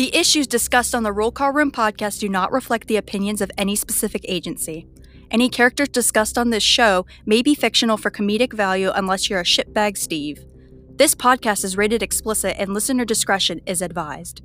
The issues discussed on the Roll Call Room podcast do not reflect the opinions of any specific agency. Any characters discussed on this show may be fictional for comedic value unless you're a shitbag Steve. This podcast is rated explicit and listener discretion is advised.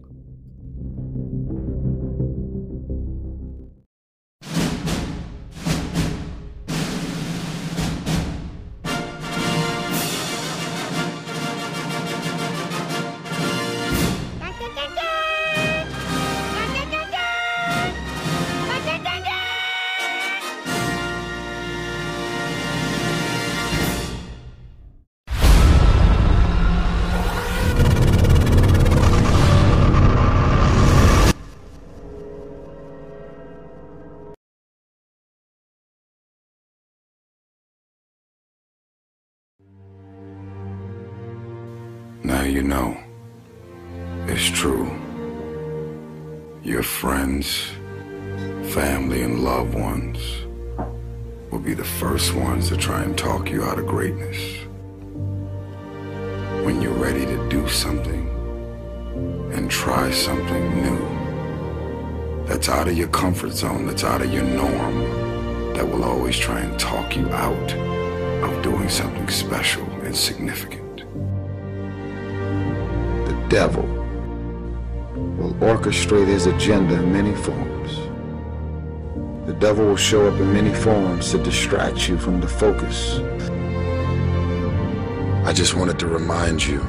Friends, family, and loved ones will be the first ones to try and talk you out of greatness. When you're ready to do something and try something new that's out of your comfort zone, that's out of your norm, that will always try and talk you out of doing something special and significant The devil orchestrate his agenda in many forms. The devil will show up in many forms to distract you from the focus. I just wanted to remind you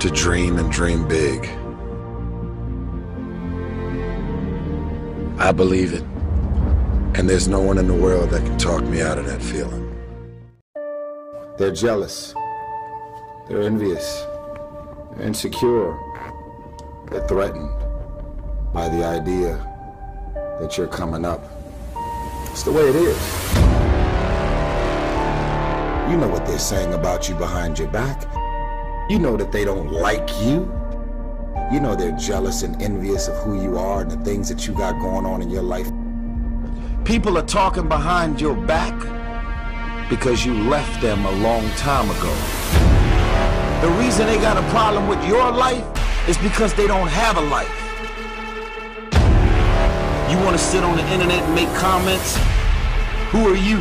to dream and dream big. I believe it, and there's no one in the world that can talk me out of that feeling. They're jealous. They're envious insecure, they're threatened by the idea that you're coming up. It's the way it is. You know what they're saying about you behind your back. You know that they don't like you. You know they're jealous and envious of who you are and the things that you got going on in your life. People are talking behind your back because you left them a long time ago. The reason they got a problem with your life is because they don't have a life. You want to sit on the internet and make comments? Who are you?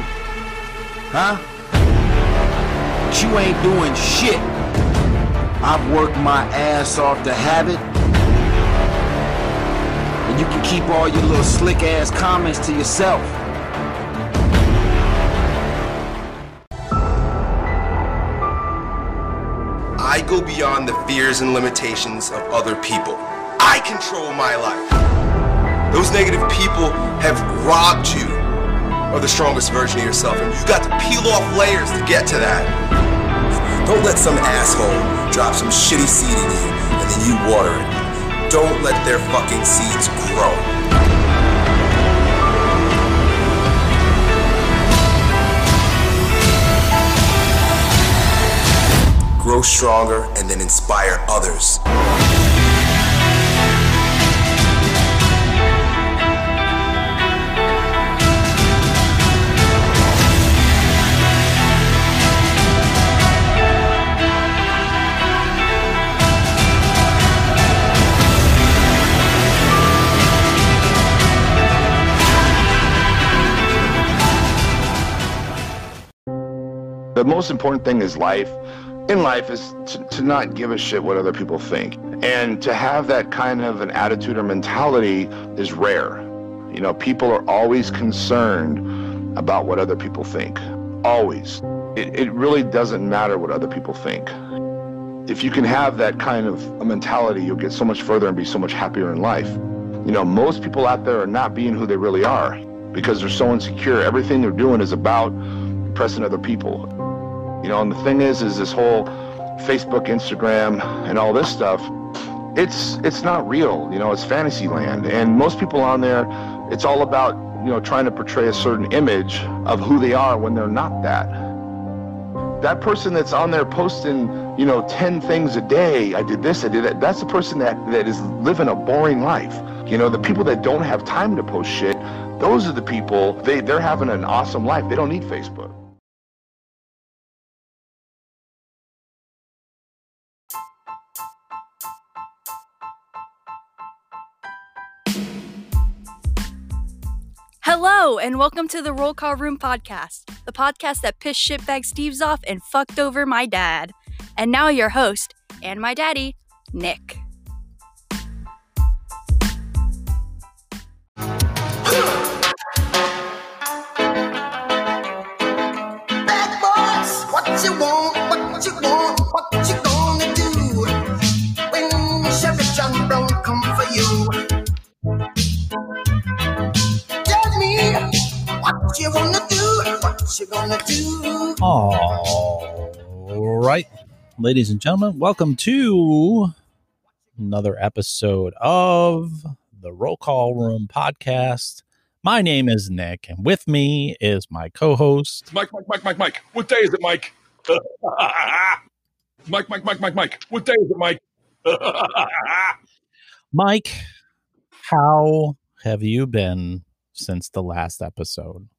Huh? But you ain't doing shit. I've worked my ass off to have it. And you can keep all your little slick ass comments to yourself. I go beyond the fears and limitations of other people. I control my life. Those negative people have robbed you of the strongest version of yourself, and you've got to peel off layers to get to that. Don't let some asshole drop some shitty seed in you and then you water it. Don't let their fucking seeds grow. Grow stronger, and then inspire others. The most important thing is life in life is to, to not give a shit what other people think. And to have that kind of an attitude or mentality is rare. You know, people are always concerned about what other people think. Always. It, it really doesn't matter what other people think. If you can have that kind of a mentality, you'll get so much further and be so much happier in life. You know, most people out there are not being who they really are. because they're so insecure. Everything they're doing is about impressing other people. You know, and the thing is, is this whole Facebook, Instagram, and all this stuff, it's it's not real. You know, it's fantasy land. And most people on there, it's all about, you know, trying to portray a certain image of who they are when they're not that. That person that's on there posting, you know, 10 things a day, I did this, I did that, that's the person that, that is living a boring life. You know, the people that don't have time to post shit, those are the people, they, they're having an awesome life. They don't need Facebook. Hello, and welcome to the Roll Call Room podcast, the podcast that pissed shitbag Steve's off and fucked over my dad. And now your host, and my daddy, Nick. What you wanna do, what you gonna do. All right, ladies and gentlemen, welcome to another episode of the Roll Call Room podcast. My name is Nick, and with me is my co-host. Mike, Mike, Mike, Mike, Mike. What day is it, Mike? Mike, Mike, Mike, Mike, Mike. What day is it, Mike? Mike, how have you been since the last episode?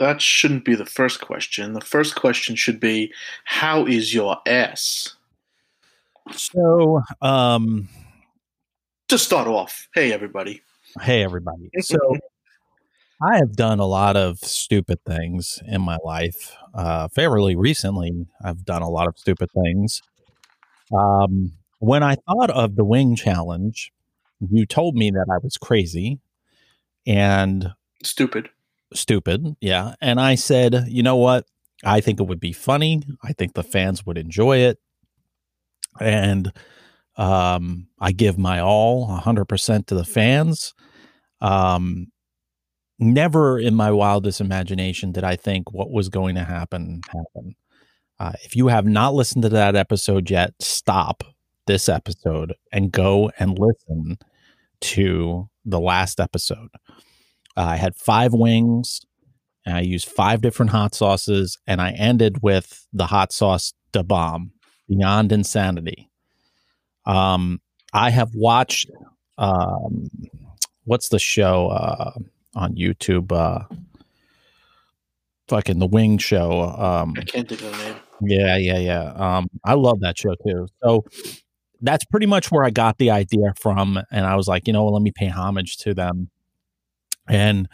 That shouldn't be the first question. The first question should be, "How is your ass?" So, um, To start off, hey everybody. hey everybody. So, I have done a lot of stupid things in my life. Uh, fairly recently, I've done a lot of stupid things. Um, when I thought of the wing challenge, you told me that I was crazy and Stupid. Stupid. Yeah. And I said, you know what? I think it would be funny. I think the fans would enjoy it. And um, I give my all 100% to the fans. Um, never in my wildest imagination did I think what was going to happen happen. Uh, if you have not listened to that episode yet, stop this episode and go and listen to the last episode. Uh, I had five wings, and I used five different hot sauces, and I ended with the hot sauce da bomb, Beyond Insanity. Um, I have watched um, what's the show uh, on YouTube? Uh, fucking the Wing Show. Um, I can't think of the name. yeah, yeah, yeah. Um, I love that show too. So that's pretty much where I got the idea from, and I was like, you know, what, let me pay homage to them. And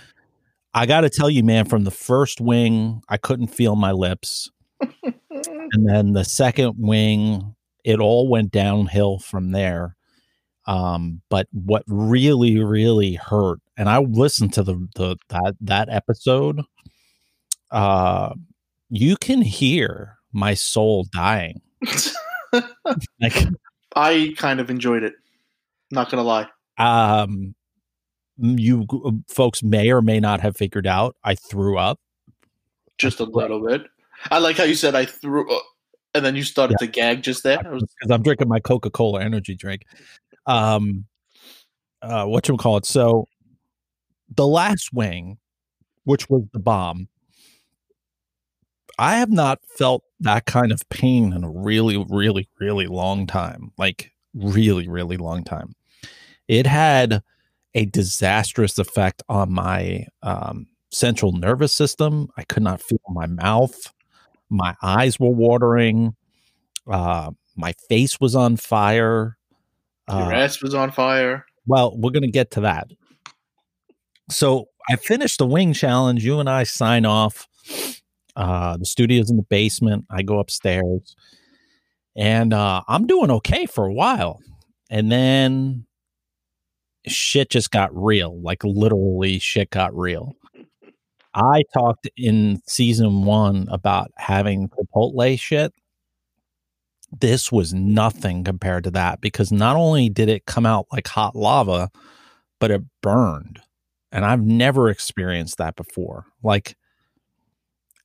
I got to tell you, man, from the first wing, I couldn't feel my lips, and then the second wing, it all went downhill from there. Um, but what really, really hurt, and I listened to the the that that episode. Uh, you can hear my soul dying. Like, I kind of enjoyed it. Not gonna lie. um, you folks may or may not have figured out I threw up. Just a little bit. I like how you said I threw, uh, and then you started to gag just there. I was, because I'm drinking my Coca Cola energy drink. Um, uh, what you call it? So, the last wing, which was the bomb, I have not felt that kind of pain in a really, really, really long time. Like really, really long time. It had a disastrous effect on my um, central nervous system. I could not feel my mouth. My eyes were watering. Uh, my face was on fire. your Uh, ass was on fire. well, we're going to get to that. So I finished the wing challenge. You and I sign off. Uh, the studio's in the basement. I go upstairs and uh, I'm doing okay for a while. And then shit just got real. Like literally, shit got real. I talked in season one about having Chipotle shit. This was nothing compared to that because not only did it come out like hot lava, but it burned. and I've never experienced that before. Like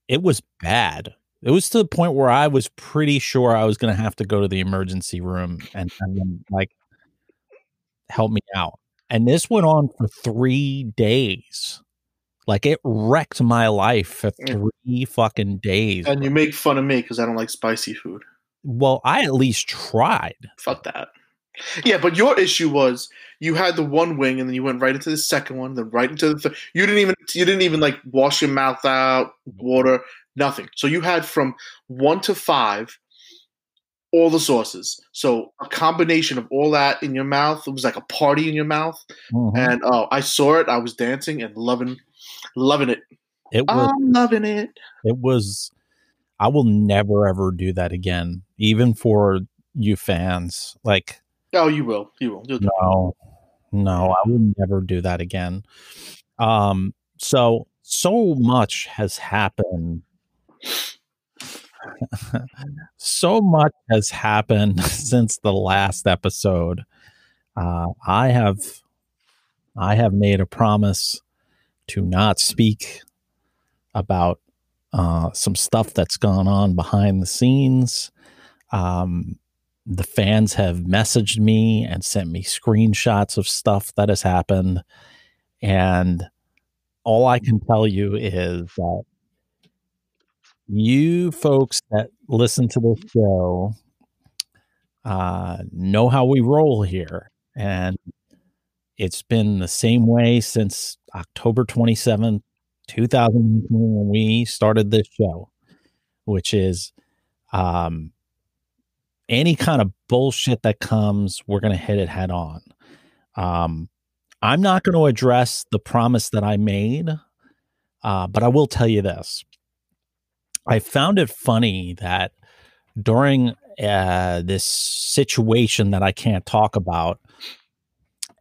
it was bad. It was to the point where I was pretty sure I was going to have to go to the emergency room and, and like help me out. And this went on for three days. Like it wrecked my life for mm. three fucking days. And you make fun of me because I don't like spicy food. Well, I at least tried. Fuck that. Yeah, but your issue was you had the one wing and then you went right into the second one, then right into the third. You didn't even you didn't even like wash your mouth out, water, nothing. So you had from one to five all the sauces. So a combination of all that in your mouth. It was like a party in your mouth. Mhm. And oh, I saw it. I was dancing and loving loving it. It was I'm loving it. it was I will never ever do that again, even for you fans. Like Oh, you will. You will. It. no, no, I will never do that again. Um, so so much has happened. so much has happened since the last episode. Uh, I have I have made a promise to not speak about uh, some stuff that's gone on behind the scenes. Um, the fans have messaged me and sent me screenshots of stuff that has happened. And all I can tell you is that you folks that listen to this show uh, know how we roll here. And it's been the same way since October 27th, 2018, when we started this show, which is um, any kind of bullshit that comes, we're going to hit it head on. Um, I'm not going to address the promise that I made, uh, but I will tell you this. I found it funny that during uh, this situation that I can't talk about,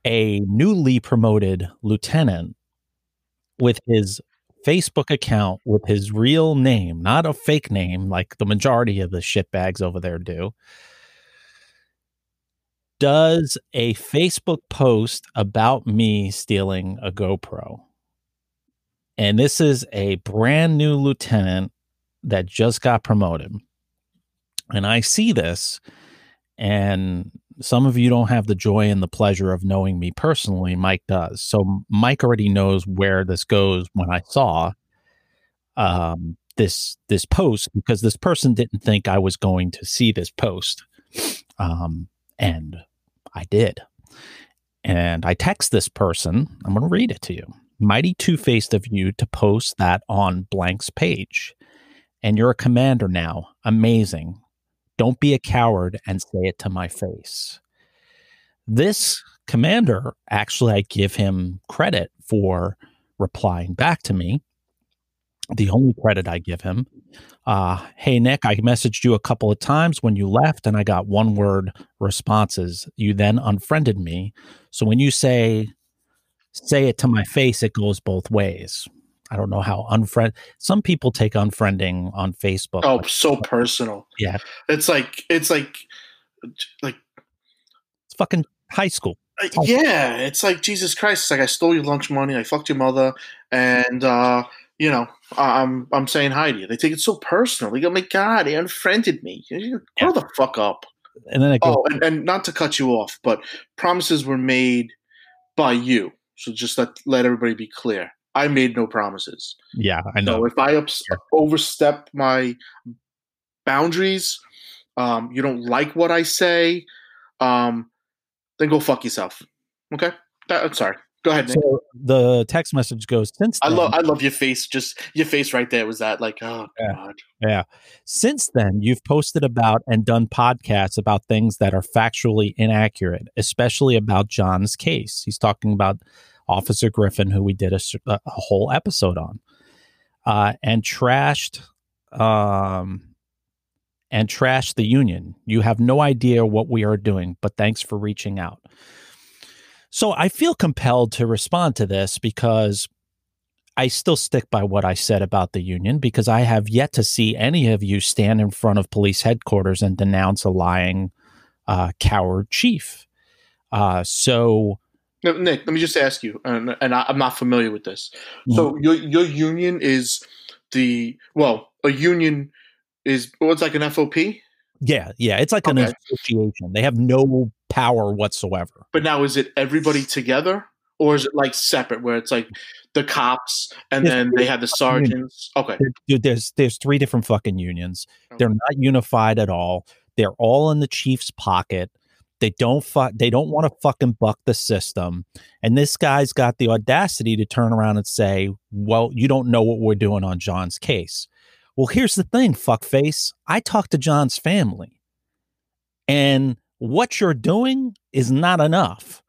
a newly promoted lieutenant with his Facebook account with his real name, not a fake name like the majority of the shitbags over there do, does a Facebook post about me stealing a GoPro. And this is a brand new lieutenant that just got promoted. And I see this, and some of you don't have the joy and the pleasure of knowing me personally. Mike does. So Mike already knows where this goes when I saw um, this this post because this person didn't think I was going to see this post, um, and I did. And I text this person. I'm going to read it to you. Mighty two faced of you to post that on Blank's page. And you're a commander now. Amazing. Don't be a coward and say it to my face. This commander, actually, I give him credit for replying back to me. The only credit I give him. Uh, hey, Nick, I messaged you a couple of times when you left, and I got one word responses. You then unfriended me. So when you say, say it to my face, it goes both ways. I don't know how unfriend. Some people take unfriending on Facebook. Oh, like, so personal. yeah, It's like it's like like it's fucking high school. Uh, yeah, it's like Jesus Christ. It's like I stole your lunch money, I fucked your mother, and uh, you know, I'm I'm saying hi to you. They take it so personal. They go, "My God, they unfriended me." You- Grow the fuck up. And then it goes, Oh, and, and not to cut you off, but promises were made by you. So just let let everybody be clear. I made no promises. yeah, I know. So if I ups- overstep my boundaries, um, you don't like what I say, um, then go fuck yourself. Okay. That, I'm sorry. Go ahead. Nick. So the text message goes since I love I love your face. Just your face right there was that like oh Yeah. god. Yeah. Since then, you've posted about and done podcasts about things that are factually inaccurate, especially about John's case. He's talking about Officer Griffin, who we did a whole episode on, uh, and trashed, um, and trashed the union. You have no idea what we are doing, but thanks for reaching out. So I feel compelled to respond to this because I still stick by what I said about the union because I have yet to see any of you stand in front of police headquarters and denounce a lying uh, coward chief. Uh, so Now, Nick, let me just ask you, and, and I, I'm not familiar with this. So Mm-hmm. your your union is the well, a union is what's like an FOP, Yeah, yeah. It's like an association. They have no power whatsoever. but now is it everybody together, or is it like separate, where it's like the cops and It's then they have the sergeants? Okay, Dude, there's there's three different fucking unions. They're not unified at all. They're all in the chief's pocket. They don't fu- they don't want to fucking buck the system. And this guy's got the audacity to turn around and say, "Well, you don't know what we're doing on John's case." Well, here's the thing, fuckface. I talked to John's family. And what you're doing is not enough.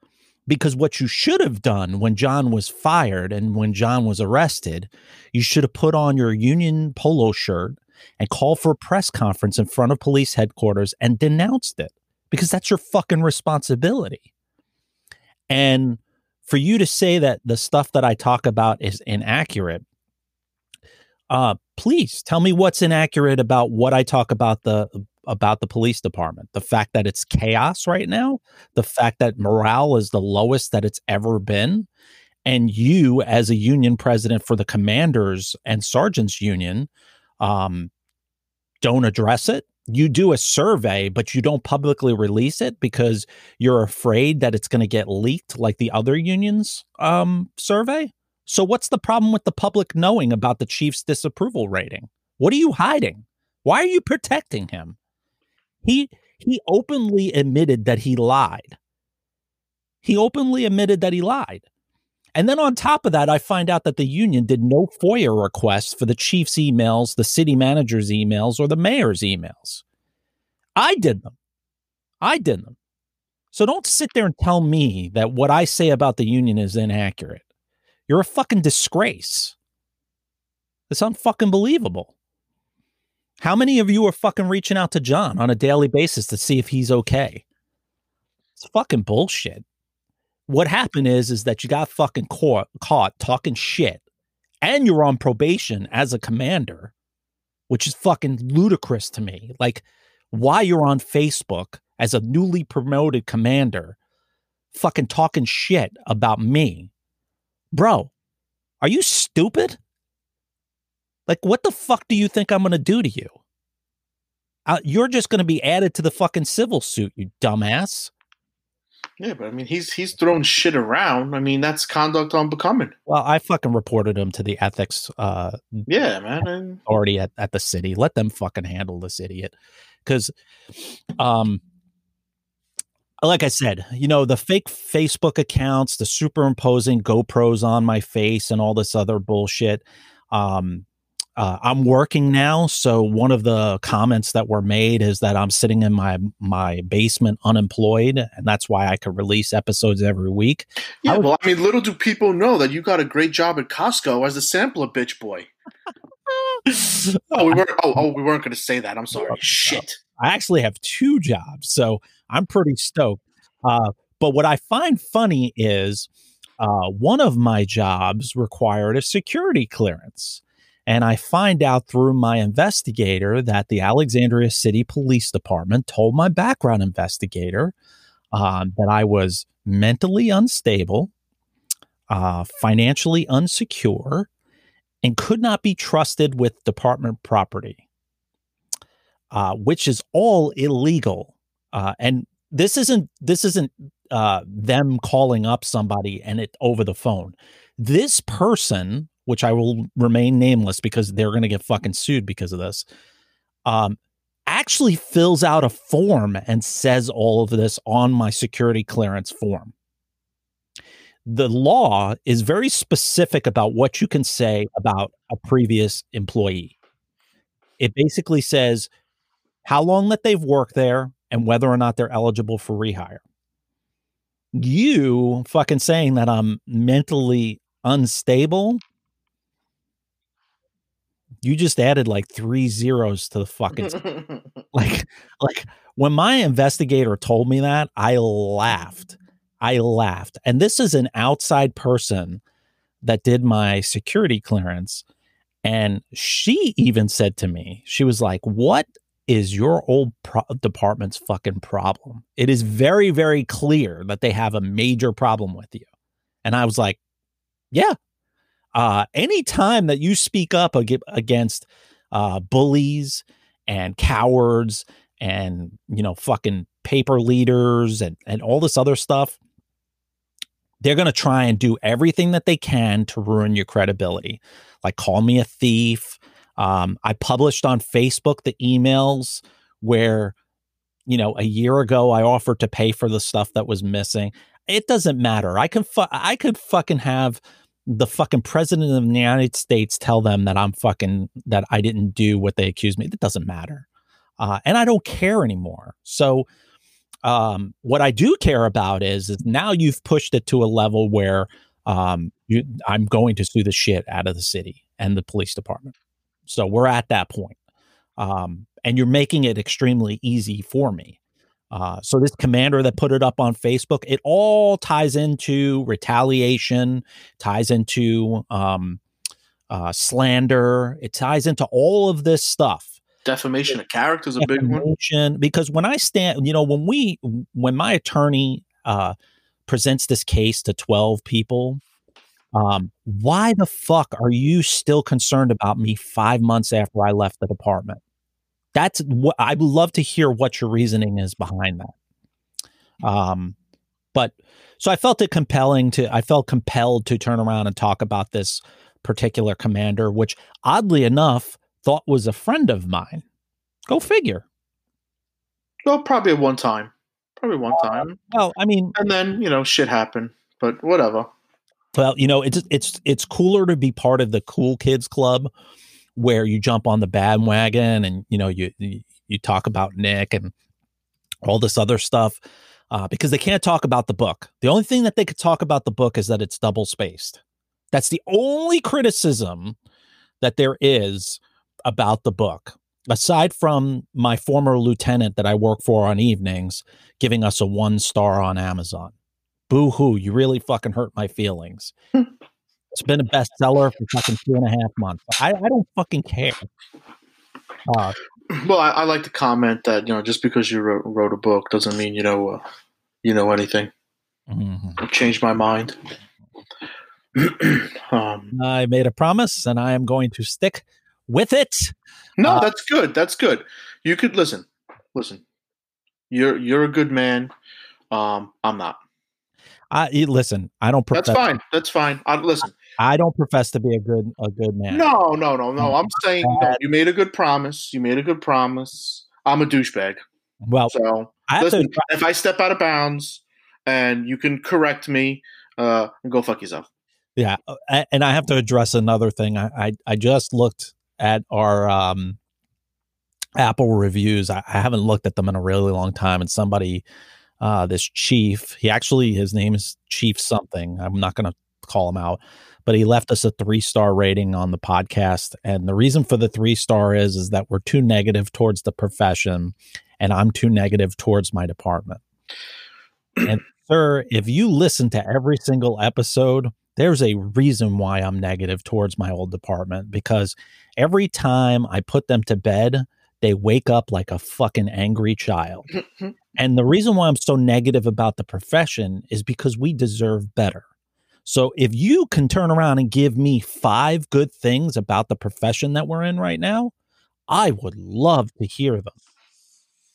Because what you should have done when John was fired and when John was arrested, you should have put on your union polo shirt and called for a press conference in front of police headquarters and denounced it because that's your fucking responsibility. And for you to say that the stuff that I talk about is inaccurate, uh, please tell me what's inaccurate about what I talk about the about the police department. The fact that it's chaos right now, the fact that morale is the lowest that it's ever been, and you as a union president for the commanders and sergeants union um, don't address it. You do a survey, but you don't publicly release it because you're afraid that it's going to get leaked like the other unions um, survey. So, what's the problem with the public knowing about the chief's disapproval rating? What are you hiding? Why are you protecting him? He he openly admitted that he lied. He openly admitted that he lied. And then on top of that, I find out that the union did no FOIA requests for the chief's emails, the city manager's emails, or the mayor's emails. I did them. I did them. So don't sit there and tell me that what I say about the union is inaccurate. You're a fucking disgrace. It's unfucking believable. How many of you are fucking reaching out to John on a daily basis to see if he's okay? It's fucking bullshit what happened is is that you got fucking caught caught talking shit and you're on probation as a commander which is fucking ludicrous to me. Like why you're on facebook as a newly promoted commander fucking talking shit about me? Bro are you stupid? Like what the fuck do you think i'm gonna do to you? Uh, you're just gonna be added to the fucking civil suit you dumbass yeah, but I mean, he's he's thrown shit around. I mean, that's conduct unbecoming. Well, I fucking reported him to the ethics uh Yeah, man. Already at, at the city. Let them fucking handle this idiot. Cause um like I said, you know, the fake Facebook accounts, the superimposing GoPros on my face and all this other bullshit. Um uh, I'm working now, so one of the comments that were made is that I'm sitting in my my basement unemployed, and that's why I could release episodes every week. yeah, well, I mean, little do people know that you got a great job at Costco as a sampler bitch boy. oh, we weren't. Oh, oh, we weren't going to say that. I'm sorry. Shit. I actually have two jobs, so I'm pretty stoked. Uh, but what I find funny is uh, one of my jobs required a security clearance. And I find out through my investigator that the Alexandria City Police Department told my background investigator um, that I was mentally unstable, uh, financially unsecure, and could not be trusted with department property uh, which is all illegal. Uh, and this isn't this isn't uh, them calling up somebody and it over the phone. This person, which I will remain nameless because they're going to get fucking sued because of this, um, actually fills out a form and says all of this on my security clearance form. The law is very specific about what you can say about a previous employee. It basically says how long that they've worked there and whether or not they're eligible for rehire. You fucking saying that I'm mentally unstable. You just added like three zeros to the fucking like like when my investigator told me that, I laughed. I laughed. And this is an outside person that did my security clearance and she even said to me, she was like, "What is your old pro- department's fucking problem. It is very, very clear that they have a major problem with you. And I was like, yeah. Uh, anytime that you speak up ag- against uh, bullies and cowards and, you know, fucking paper leaders and, and all this other stuff, they're going to try and do everything that they can to ruin your credibility. Like call me a thief. Um, I published on Facebook the emails where, you know, a year ago I offered to pay for the stuff that was missing. It doesn't matter. I can fu- I could fucking have the fucking president of the United States tell them that I'm fucking that I didn't do what they accused me. That doesn't matter. Uh, and I don't care anymore. So um, what I do care about is, is now you've pushed it to a level where um, you, I'm going to sue the shit out of the city and the police department. So we're at that point. Um, and you're making it extremely easy for me. Uh, so this commander that put it up on Facebook, it all ties into retaliation, ties into um, uh, slander, it ties into all of this stuff. Defamation of character is a big one. Because when i stand you know when we when my attorney uh presents this case to 12 people um why the fuck are you still concerned about me five months after i left the department that's what i'd love to hear what your reasoning is behind that um but so i felt it compelling to i felt compelled to turn around and talk about this particular commander which oddly enough thought was a friend of mine. Go figure. Well, probably one time. Probably one uh, time. Well, I mean, and then you know shit happened, but whatever. Well, you know, it's it's it's cooler to be part of the cool kids club where you jump on the bandwagon and you know you you, talk about Nick and all this other stuff uh, because they can't talk about the book. The only thing that they could talk about the book is that it's double spaced. That's the only criticism that there is about the book. Aside from my former lieutenant that I work for on evenings giving us a one star on Amazon. Boo hoo, you really fucking hurt my feelings. It's been a bestseller for fucking two and a half months. I, I don't fucking care. Uh, well, I, I, like to comment that you know just because you wrote, wrote a book doesn't mean you know uh, you know anything. Mm-hmm. Changed my mind. um, I made a promise, and I am going to stick with it. No, uh, that's good. That's good. You could listen. Listen. You're you're a good man. Um, I'm not. I listen. I don't. Profess, that's fine. That's fine. I, listen. I don't profess to be a good a good man. No, no, no, no. I'm saying no, you made a good promise. You made a good promise. I'm a douchebag. Well, so listen. To, if I step out of bounds, and you can correct me, uh, and go fuck yourself. Yeah, uh, and I have to address another thing. I I, I just looked at our um, Apple reviews. I, I, haven't looked at them in a really long time, and somebody, uh, this chief, he actually his name is Chief something. I'm not going to call him out, but he left us a three star rating on the podcast, and the reason for the three star is is that we're too negative towards the profession, and I'm too negative towards my department. and sir, if you listen to every single episode, there's a reason why I'm negative towards my old department because every time I put them to bed, they wake up like a fucking angry child. and the reason why I'm so negative about the profession is because we deserve better. So if you can turn around and give me five good things about the profession that we're in right now, I would love to hear them.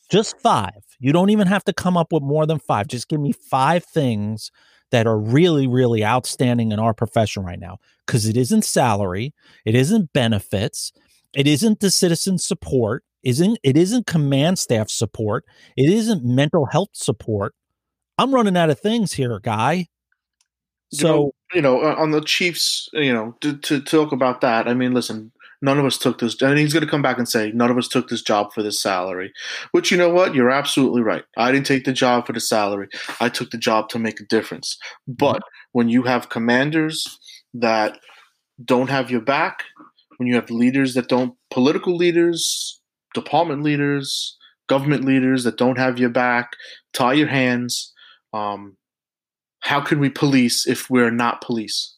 Just five. You don't even have to come up with more than five. Just give me five things that are really, really outstanding in our profession right now because it isn't salary, it isn't benefits, it isn't the citizen support, isn't it isn't command staff support, it isn't mental health support. I'm running out of things here, guy. So you know, you know on the Chiefs, you know, to, to talk about that. I mean, listen, none of us took this. And he's going to come back and say, none of us took this job for this salary. Which, you know what? You're absolutely right. I didn't take the job for the salary. I took the job to make a difference. But when you have commanders that don't have your back, when you have leaders that don't, political leaders, department leaders, government leaders that don't have your back, tie your hands. Um, how can we police if we're not police?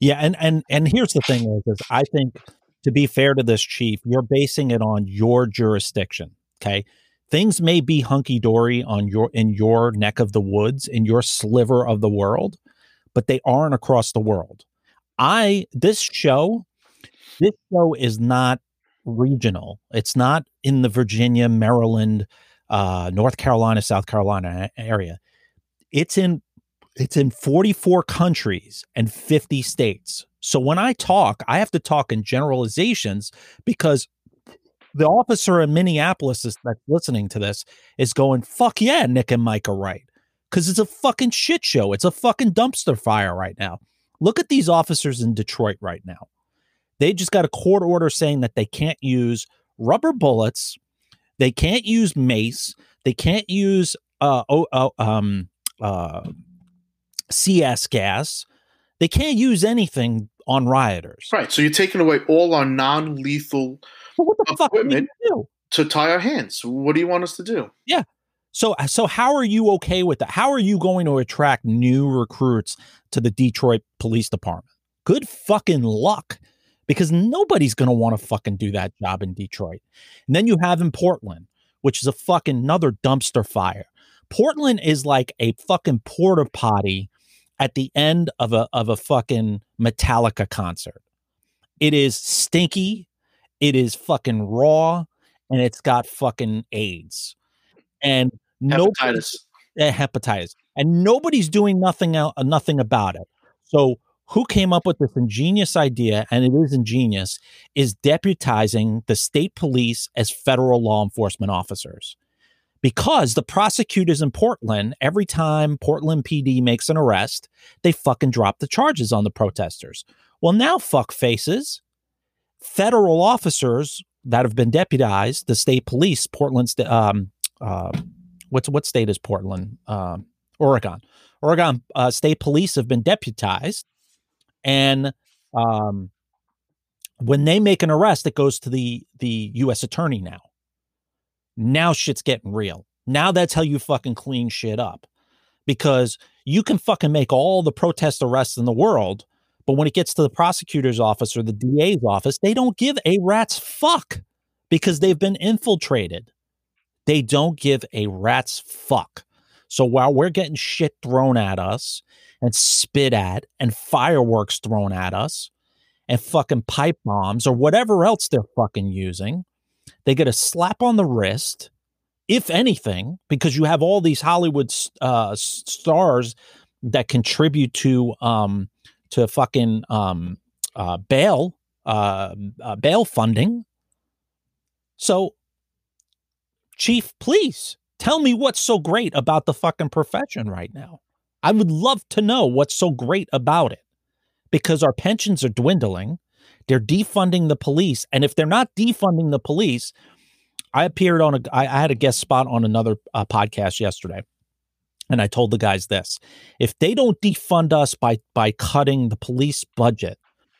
Yeah, and and and here's the thing is, is I think to be fair to this chief, you're basing it on your jurisdiction. Okay. Things may be hunky dory on your in your neck of the woods, in your sliver of the world, but they aren't across the world. I this show, this show is not regional. It's not in the Virginia, Maryland, uh, North Carolina, South Carolina area. It's in it's in 44 countries and 50 states. So when I talk, I have to talk in generalizations because the officer in Minneapolis that's listening to this is going, fuck yeah, Nick and Mike are right. Because it's a fucking shit show. It's a fucking dumpster fire right now. Look at these officers in Detroit right now. They just got a court order saying that they can't use rubber bullets, they can't use mace, they can't use uh, oh, oh, um, uh, CS gas. They can't use anything on rioters. Right. So you're taking away all our non-lethal what the equipment to tie our hands. What do you want us to do? Yeah. So uh, so how are you okay with that? How are you going to attract new recruits to the Detroit Police Department? Good fucking luck. Because nobody's going to want to fucking do that job in Detroit. And then you have in Portland, which is a fucking another dumpster fire. Portland is like a fucking porta potty at the end of a of a fucking Metallica concert. It is stinky, it is fucking raw, and it's got fucking AIDS. And hepatitis. No, eh, hepatitis. And nobody's doing nothing else, uh, nothing about it. So who came up with this ingenious idea, and it is ingenious, is deputizing the state police as federal law enforcement officers because the prosecutors in Portland, every time Portland PD makes an arrest, they fucking drop the charges on the protesters. Well, now, fuck faces, federal officers that have been deputized, the state police, Portland's, um, uh, what's what state is Portland? Um, Oregon. Oregon uh, state police have been deputized, and um, when they make an arrest, it goes to the the U.S. attorney now. Now shit's getting real. Now that's how you fucking clean shit up. Because you can fucking make all the protest arrests in the world, but when it gets to the prosecutor's office or the DA's office, they don't give a rat's fuck because they've been infiltrated. They don't give a rat's fuck. So while we're getting shit thrown at us and spit at and fireworks thrown at us and fucking pipe bombs or whatever else they're fucking using, they get a slap on the wrist, if anything, because you have all these Hollywood uh, stars that contribute to um, to fucking um, uh, bail uh, uh, bail funding. So, Chief, please tell me what's so great about the fucking profession right now. I would love to know what's so great about it because our pensions are dwindling. They're defunding the police. And if they're not defunding the police, I appeared on a, I, I had a guest spot on another uh, podcast yesterday. And I told the guys this if they don't defund us by, by cutting the police budget,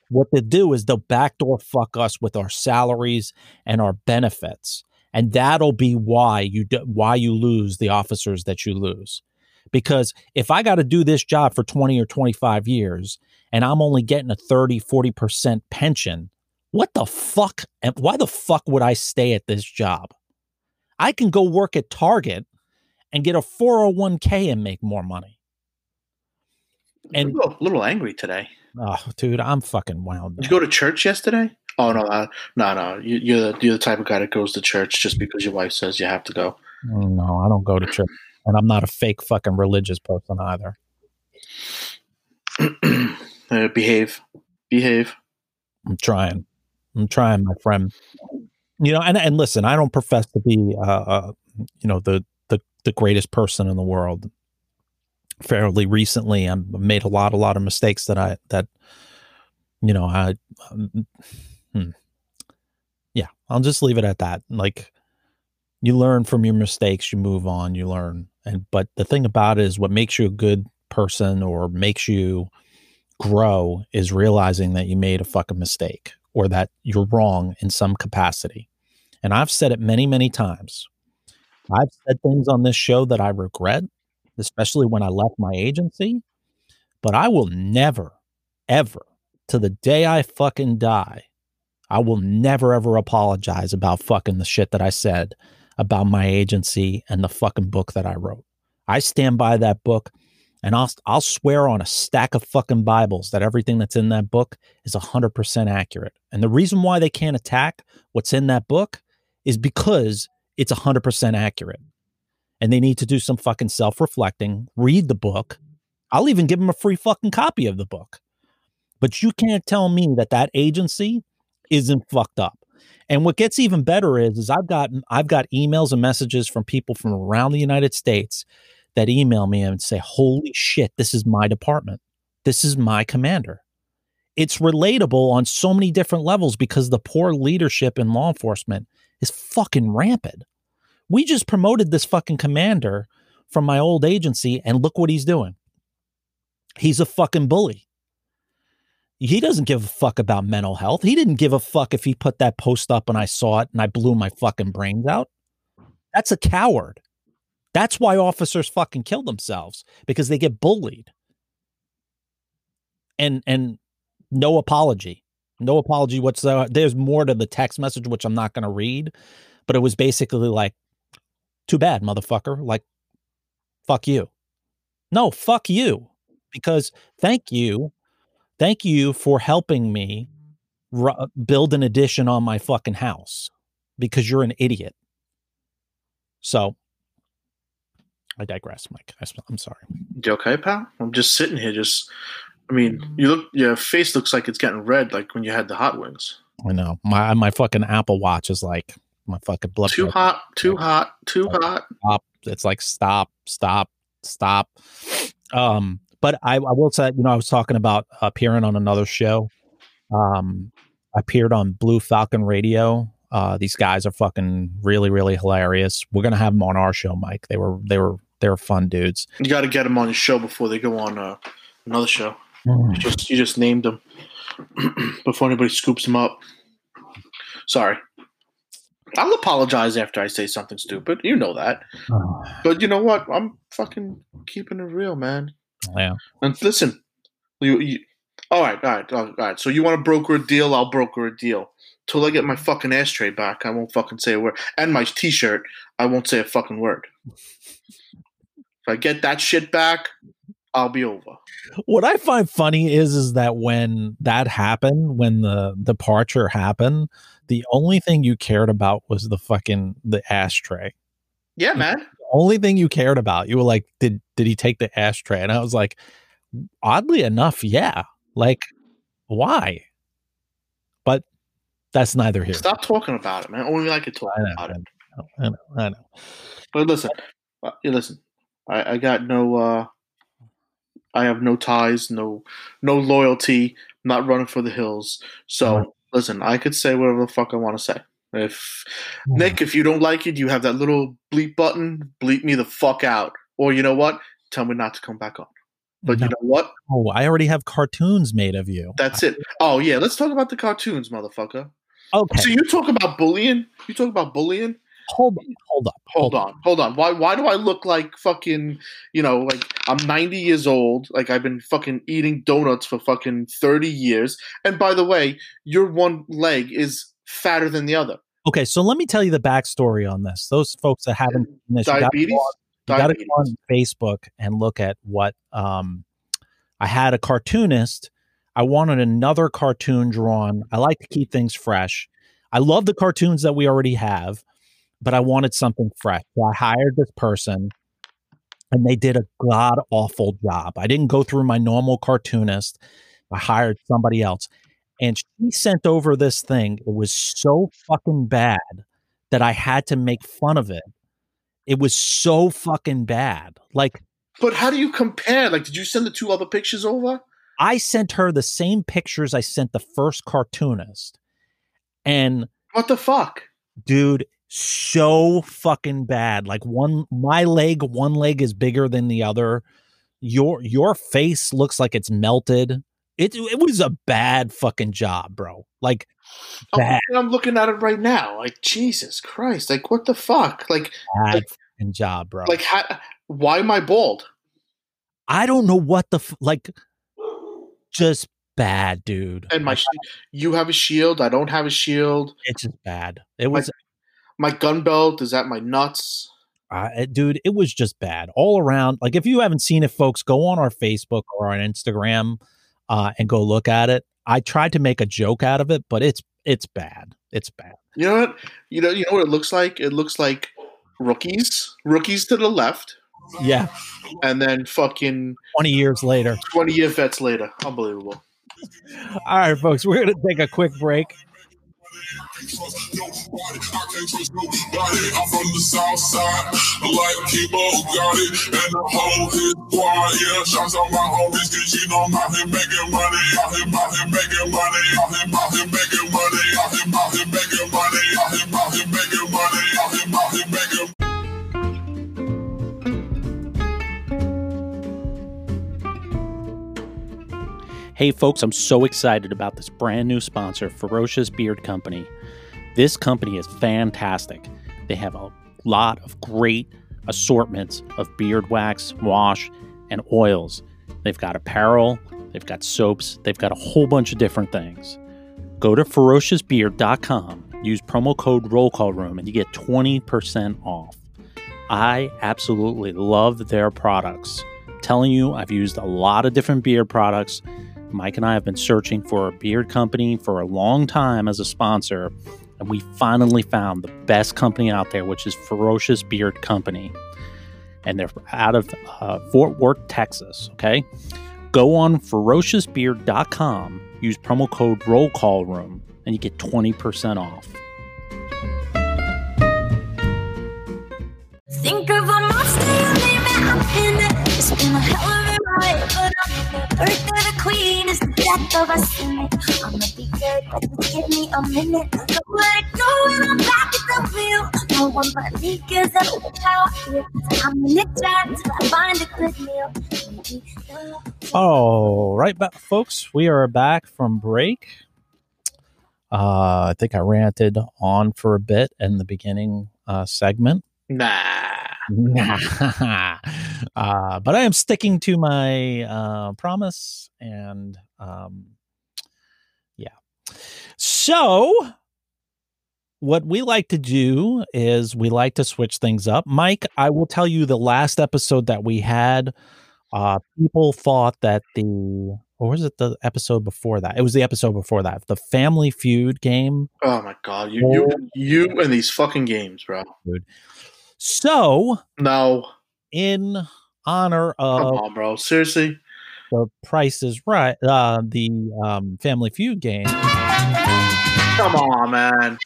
what they do is they'll backdoor fuck us with our salaries and our benefits. And that'll be why you do, why you lose the officers that you lose. Because if I got to do this job for 20 or 25 years and I'm only getting a 30, 40% pension, what the fuck? And why the fuck would I stay at this job? I can go work at Target and get a 401k and make more money. And a little, a little angry today. Oh, dude, I'm fucking wound. Did you go to church yesterday? Oh no, uh, no, no. You, you're the, you're the type of guy that goes to church just because your wife says you have to go. No, I don't go to church, and I'm not a fake fucking religious person either. uh, behave, behave. I'm trying. I'm trying, my friend. You know, and and listen, I don't profess to be, uh, uh, you know, the the the greatest person in the world. Fairly recently, I made a lot, a lot of mistakes that I that, you know, I, um, hmm. yeah, I'll just leave it at that. Like, you learn from your mistakes, you move on, you learn, and but the thing about it is, what makes you a good person or makes you grow is realizing that you made a fucking mistake or that you're wrong in some capacity. And I've said it many, many times. I've said things on this show that I regret, especially when I left my agency, but I will never, ever, to the day I fucking die, I will never, ever apologize about fucking the shit that I said about my agency and the fucking book that I wrote. I stand by that book and I'll I'll swear on a stack of fucking Bibles that everything that's in that book is 100% accurate. And the reason why they can't attack what's in that book is because it's 100% accurate. And they need to do some fucking self-reflecting, read the book. I'll even give them a free fucking copy of the book. But you can't tell me that that agency isn't fucked up. And what gets even better is, is I've got I've got emails and messages from people from around the United States that email me and say, "Holy shit, this is my department. This is my commander." It's relatable on so many different levels because the poor leadership in law enforcement is fucking rampant. We just promoted this fucking commander from my old agency, and look what he's doing. He's a fucking bully. He doesn't give a fuck about mental health. He didn't give a fuck if he put that post up and I saw it and I blew my fucking brains out. That's a coward. That's why officers fucking kill themselves because they get bullied. And and no apology. No apology whatsoever. There's more to the text message which I'm not going to read, but it was basically like too bad, motherfucker. Like fuck you. No, fuck you. Because thank you thank you for helping me build an addition on my fucking house because you're an idiot. So I digress, Mike. I, am sorry. You okay, pal? I'm just sitting here, just. I mean, you look. Your face looks like it's getting red, like when you had the hot wings. I know my my fucking Apple Watch is like my fucking blood. Too hot, too hot, too hot. Stop. It's like stop, stop, stop. Um, but I, I will say, you know, I was talking about appearing on another show. Um, I appeared on Blue Falcon Radio. Uh, these guys are fucking really, really hilarious. We're gonna have them on our show, Mike. They were, they were, they were fun dudes. You got to get them on your show before they go on uh, another show. Mm. You just you just named them before anybody scoops them up. Sorry. I'll apologize after I say something stupid. You know that. But you know what? I'm fucking keeping it real, man. Yeah. And listen, you, you all right, all right, all right. So you want to broker a deal? I'll broker a deal. Till I get my fucking ashtray back, I won't fucking say a word. And my T-shirt, I won't say a fucking word. If I get that shit back, I'll be over. What I find funny is, is that when that happened, when the departure happened, the only thing you cared about was the fucking the ashtray. Yeah, man. The only thing you cared about, you were like, did did he take the ashtray? And I was like, oddly enough, yeah. Like, why? But that's neither here. Stop talking about it, man. Only I could talk I know, about it. I know, I know. But listen, uh, listen. I, I got no. uh I have no ties, no no loyalty. I'm not running for the hills. So Right. listen, I could say whatever the fuck I want to say. If. Nick, if you don't like it, you have that little bleep button. Bleep me the fuck out. Or you know what? Tell me not to come back on. But you know what? Oh, I already have cartoons made of you. That's it. Oh yeah, let's talk about the cartoons, motherfucker. Okay. So you talk about bullying. You talk about bullying. Hold on, hold up. Hold on, hold on. Why why do I look like fucking, you know, like I'm 90 years old, like I've been fucking eating donuts for fucking 30 years. And by the way, your one leg is fatter than the other. Okay, so let me tell you the backstory on this. Those folks that haven't seen this, Diabetes? you got to go on Facebook and look at what um, I had a cartoonist. I wanted another cartoon drawn. I like to keep things fresh. I love the cartoons that we already have, but I wanted something fresh. So I hired this person and they did a god awful job. I didn't go through my normal cartoonist. I hired somebody else. And she sent over this thing. It was so fucking bad that I had to make fun of it. It was so fucking bad. Like But how do you compare? Like, did you send the two other pictures over? I sent her the same pictures I sent the first cartoonist. And What the fuck? dude, so fucking bad. Like one my leg, one leg is bigger than the other. Your your face looks like it's melted. It it was a bad fucking job, bro. Like I'm, bad, I'm looking at it right now. Like, Jesus Christ. Like, what the fuck? Like, bad like- fucking job, bro. like, how, why am I bald? I don't know what the f- like just bad, dude. And my, you have a shield. I don't have a shield. it's just bad. It was My gun belt is at my nuts. Uh, dude, it was just bad all around. Like, if you haven't seen it, folks, go on our Facebook or on Instagram uh, and go look at it. I tried to make a joke out of it, but it's it's bad. It's bad. You know what? You know you know what it looks like? It looks like rookies. Rookies to the left, Yeah, and then fucking twenty years later. twenty year vets later. Unbelievable. All right, folks, we're gonna take a quick break. Trust nobody, I can't trust nobody. I'm from the south side. Like Kimo got it, and the whole his squad. Yeah, shouts out my homies, cause you know I'm out here making money. Out here, out here making money. Out here, out here making money. Out here, out here making money. Hey, folks, I'm so excited about this brand new sponsor, Ferocious Beard Company. This company is fantastic. They have a lot of great assortments of beard wax, wash, and oils. They've got apparel, they've got soaps, they've got a whole bunch of different things. Go to ferociousbeard.com, use promo code Roll Call Room, and you get 20% off. I absolutely love their products. telling you, I've used a lot of different beard products. Mike and I have been searching for a beard company for a long time as a sponsor, and we finally found the best company out there, which is Ferocious Beard Company. And they're out of uh, Fort Worth, Texas. Okay. Go on ferociousbeard.com, use promo code Roll Call Room, and you get 20% off. Think of a monster, you name it, I'm in it. It's been a hell of a ride, but. Birth of the queen is the death of a cynic. I'ma be good, but give me a minute. Don't let it go when I'm back at the wheel. No one but me a how I feel. I'm down till I find a good meal. All right, ba- folks, we are back from break. Uh, I think I ranted on for a bit in the beginning uh, segment. Nah. uh, but I am sticking to my uh, promise, and um, yeah. So, what we like to do is we like to switch things up. Mike, I will tell you the last episode that we had, uh, people thought that the or was it the episode before that? It was the episode before that, the Family Feud game. Oh my god, you you you and these fucking games, bro. So, No, in honor of come on, bro. Seriously. the Price is Right, uh, the um, Family Feud game. Come on, man.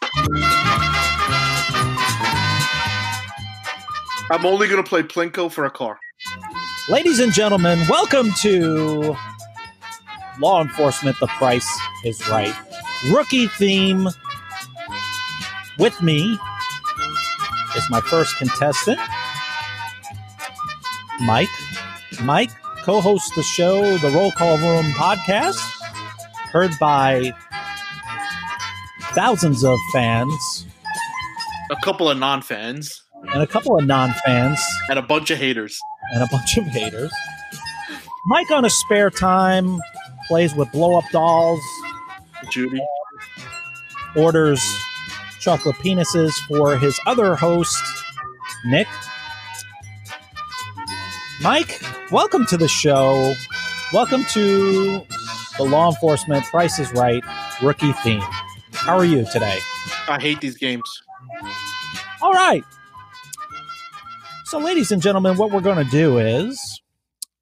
I'm only gonna play Plinko for a car. Ladies and gentlemen, welcome to Law Enforcement The Price is Right. Rookie theme. With me is my first contestant, Mike. Mike co hosts the show, the Roll Call Room podcast, heard by thousands of fans A couple of non-fans and a couple of non fans. and a bunch of haters. and a bunch of haters. Mike, on his spare time, plays with blow up dolls, Judy. orders chocolate penises for his other host, Nick. Mike, welcome to the show. Welcome to the Law Enforcement Price is Right rookie theme. How are you today? I hate these games. All right. So, ladies and gentlemen, what we're going to do is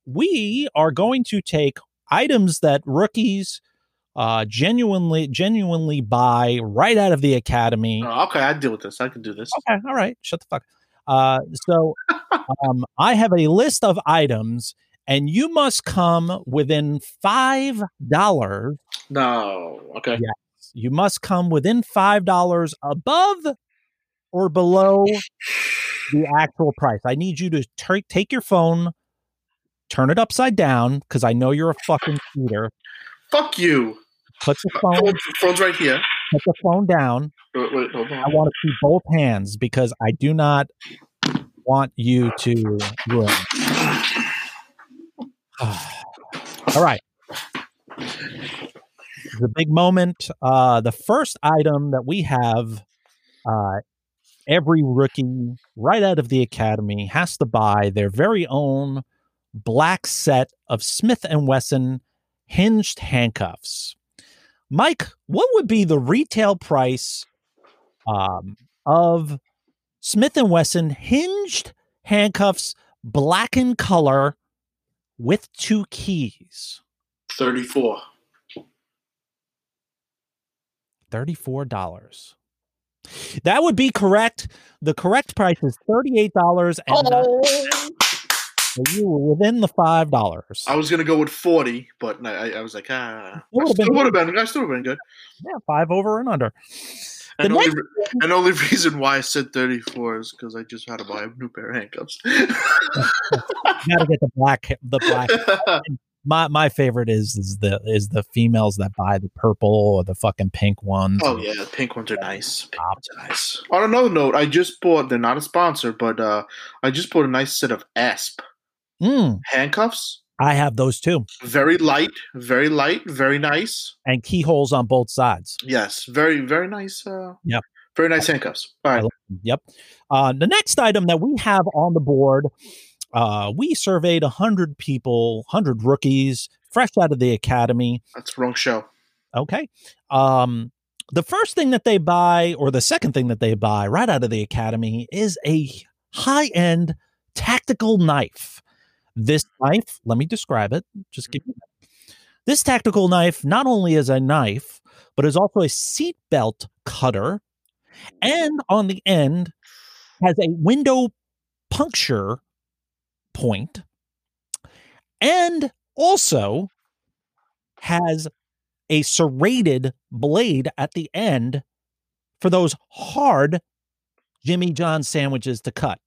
we are going to take items that rookies uh, genuinely genuinely buy right out of the academy. Oh, okay, I deal with this. I can do this. Okay, all right, shut the fuck. Uh, so, um, I have a list of items, and you must come within five dollars. No. Okay. Yes, you must come within five dollars above or below the actual price. I need you to tur- take your phone, turn it upside down because I know you're a fucking cheater. Fuck you. Put the phone, Phone- Phone's right here. put the phone down. Wait, wait, hold. I want to see both hands because I do not want you to win. All right. The big moment. Uh, the first item that we have uh, every rookie right out of the academy has to buy their very own black set of Smith and Wesson hinged handcuffs. Mike, what would be the retail price um, of Smith and Wesson hinged handcuffs, black in color, with two keys? 34. $34. That would be correct. The correct price is $38 and so you were within the $5. I was gonna go with 40, but I, I- was like, ah, been would have been. I still would have been good. Yeah, 5 over and under. The And only, and only reason why I said 34 is because I just had to buy a new pair of handcuffs. You got to get the black the black my my favorite is is the is the females that buy the purple or the fucking pink ones. oh yeah, the pink ones are nice. Pink ones are nice. On another note, I just bought. They're not a sponsor, but uh, I just bought a nice set of Asp Mm, handcuffs. I have those too. Very light, very light, very nice. And keyholes on both sides. Yes, very very nice. Uh, Yep. very nice handcuffs. All right. Yep. Uh, the next item that we have on the board, uh, we surveyed 100 people, 100 rookies, fresh out of the academy. That's the wrong show. Okay. Um, the first thing that they buy, or the second thing that they buy right out of the academy, is a high end tactical knife. This knife, let me describe it. Just mm-hmm. give you this tactical knife not only is a knife, but is also a seatbelt cutter, and on the end has a window puncture point, and also has a serrated blade at the end for those hard Jimmy John sandwiches to cut.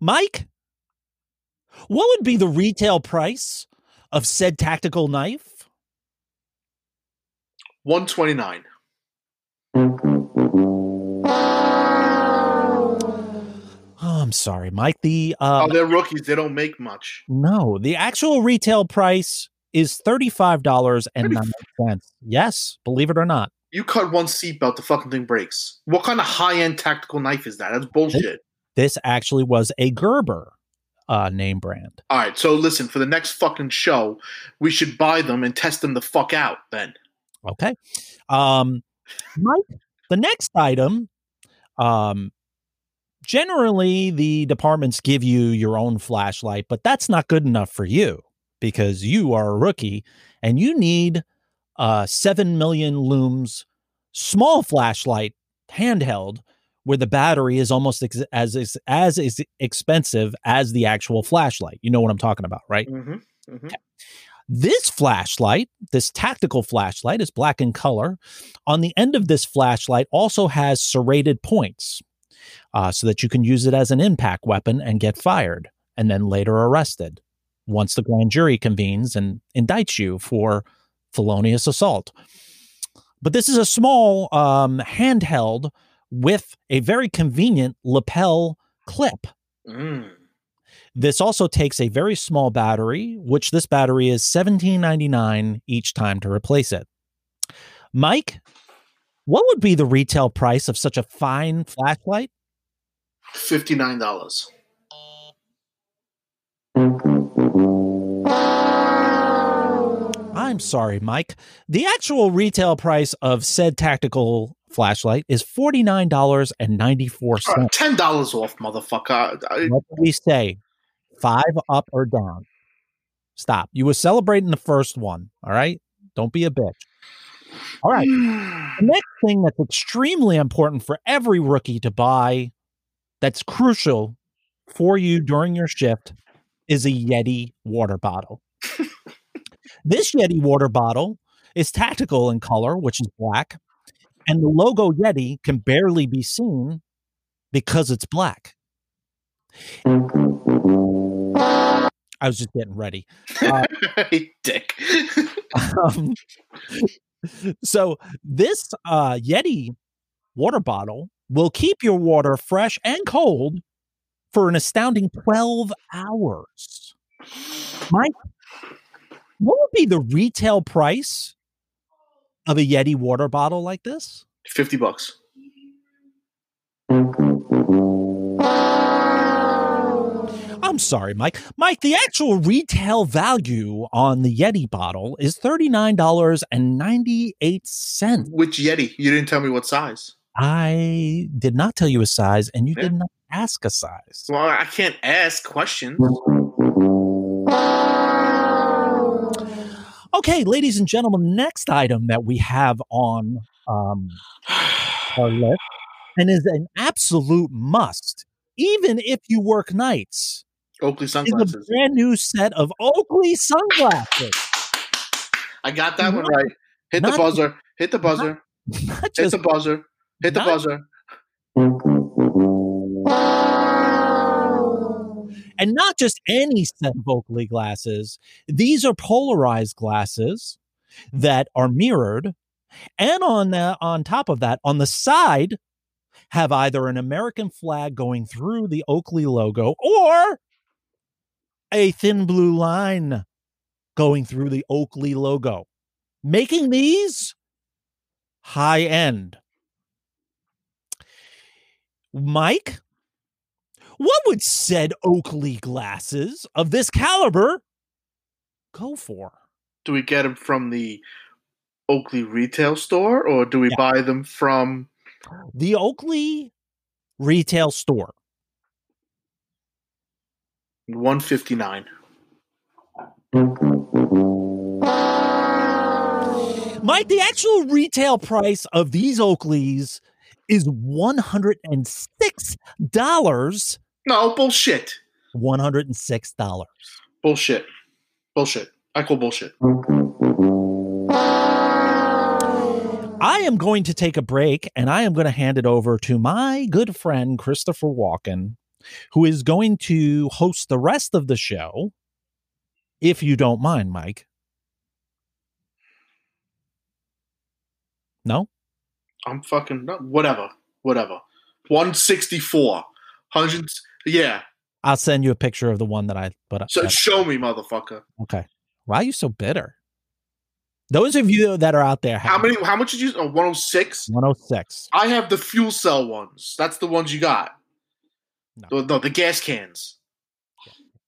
Mike, what would be the retail price of said tactical knife? 129. Oh, I'm sorry, Mike. The uh, oh, they're rookies. They don't make much. no, the actual retail price is thirty-five dollars and ninety cents. Yes, believe it or not. You cut one seatbelt, the fucking thing breaks. What kind of high end tactical knife is that? That's bullshit. This actually was a Gerber uh, name brand. All right, so listen, for the next fucking show, we should buy them and test them the fuck out then. Okay. Um, Mike, the next item, um, generally the departments give you your own flashlight, but that's not good enough for you because you are a rookie and you need a 7 million lumens small flashlight handheld where the battery is almost ex- as as as expensive as the actual flashlight. You know what I'm talking about, right? Mm-hmm. mm-hmm. This flashlight, this tactical flashlight, is black in color. On the end of this flashlight also has serrated points uh, so that you can use it as an impact weapon and get fired and then later arrested once the grand jury convenes and indicts you for felonious assault. But this is a small um, handheld with a very convenient lapel clip. Mm. This also takes a very small battery, which this battery is $17.99 each time to replace it. Mike, what would be the retail price of such a fine flashlight? $59. I'm sorry, Mike. The actual retail price of said tactical flashlight is $49.94. All right, $10 off, motherfucker. I- What do we say? Five up or down? Stop. You were celebrating the first one. All right. Don't be a bitch. All right. the next thing that's extremely important for every rookie to buy, that's crucial for you during your shift, is a Yeti water bottle. this Yeti water bottle is tactical in color, which is black, and the logo Yeti can barely be seen because it's black. I was just getting ready. Uh, Dick. um, so this uh, Yeti water bottle will keep your water fresh and cold for an astounding 12 hours. Mike, what would be the retail price of a Yeti water bottle like this? 50 bucks. I'm sorry, Mike. Mike, the actual retail value on the Yeti bottle is $39.98. Which Yeti? You didn't tell me what size. I did not tell you a size, and you yeah. did not ask a size. Well, I can't ask questions. Okay, ladies and gentlemen, next item that we have on um, our list and is an absolute must, even if you work nights, Oakley sunglasses. is a brand new set of Oakley sunglasses. I got that one right. Hit the buzzer. Hit the buzzer. Not Hit just the buzzer. Hit the not- buzzer. And not just any set of Oakley glasses. These are polarized glasses that are mirrored, and on the, on top of that, on the side, have either an American flag going through the Oakley logo or a thin blue line going through the Oakley logo, making these high end. Mike, what would said Oakley glasses of this caliber go for? Do we get them from the Oakley retail store or do we Yeah. buy them from The Oakley retail store. 159? Mike, the actual retail price of these Oakleys is $106. No, bullshit. $106. Bullshit. Bullshit. I call bullshit. I am going to take a break and I am going to hand it over to my good friend Christopher Walken, who is going to host the rest of the show. If you don't mind, Mike. No? I'm fucking no, whatever. Whatever. 164. Hundreds. Yeah. I'll send you a picture of the one that I put up. So that- show me, motherfucker. okay. Why are you so bitter? Those of you that are out there, How many? How much did you? Oh, 106. 106. I have the fuel cell ones. That's the ones you got. No. No, no the gas cans.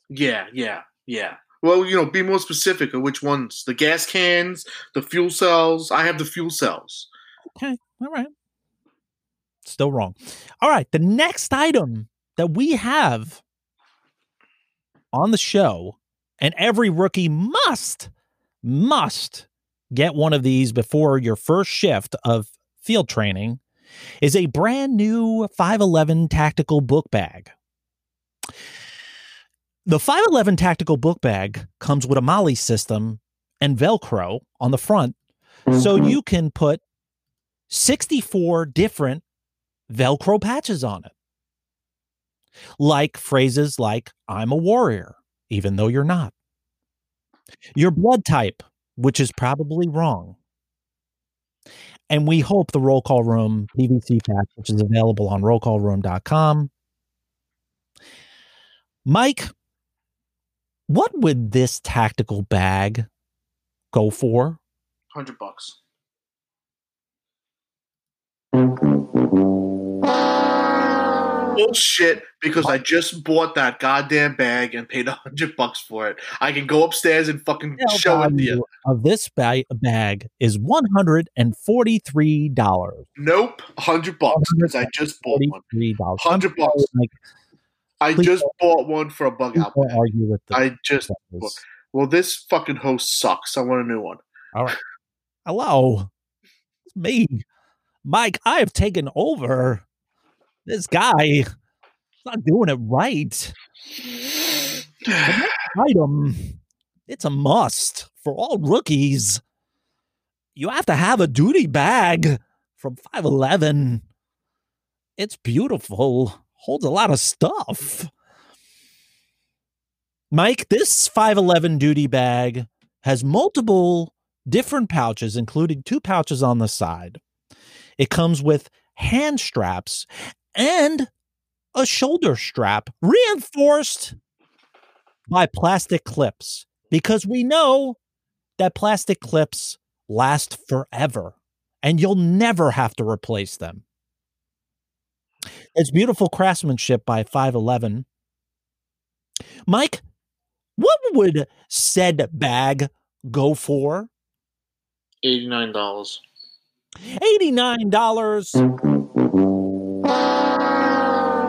Yeah, yeah, yeah. Well, you know, be more specific of which ones. The gas cans, the fuel cells. I have the fuel cells. Okay. All right. Still wrong. All right. The next item that we have on the show, and every rookie must, must get one of these before your first shift of field training, is a brand new 511 tactical book bag. The 511 tactical book bag comes with a MOLLE system and Velcro on the front, so mm-hmm. you can put 64 different Velcro patches on it. Like phrases like, I'm a warrior, even though you're not. Your blood type, which is probably wrong. And we hope the Roll Call Room PVC patch, which is available on rollcallroom.com. Mike, what would this tactical bag go for? 100 bucks. Bullshit, because I just bought that goddamn bag and paid a 100 bucks for it. I can go upstairs and fucking Retail show it to you. Of this ba- bag is one hundred and forty-three dollars. Nope, 100 bucks because I just bought one. Forty-three dollars. 100 bucks. Like, I just bought one for a bug out bag. argue with. I just well, this fucking host sucks. I want a new one. All right. Hello, it's me, Mike. I have taken over. This guy is not doing it right. Item, it's a must for all rookies. You have to have a duty bag from 511. It's beautiful, holds a lot of stuff. Mike, this 511 duty bag has multiple different pouches, including two pouches on the side. It comes with hand straps and a shoulder strap reinforced by plastic clips because we know that plastic clips last forever and you'll never have to replace them. It's beautiful craftsmanship by 511. Mike, what would said bag go for? Eighty nine dollars. $89.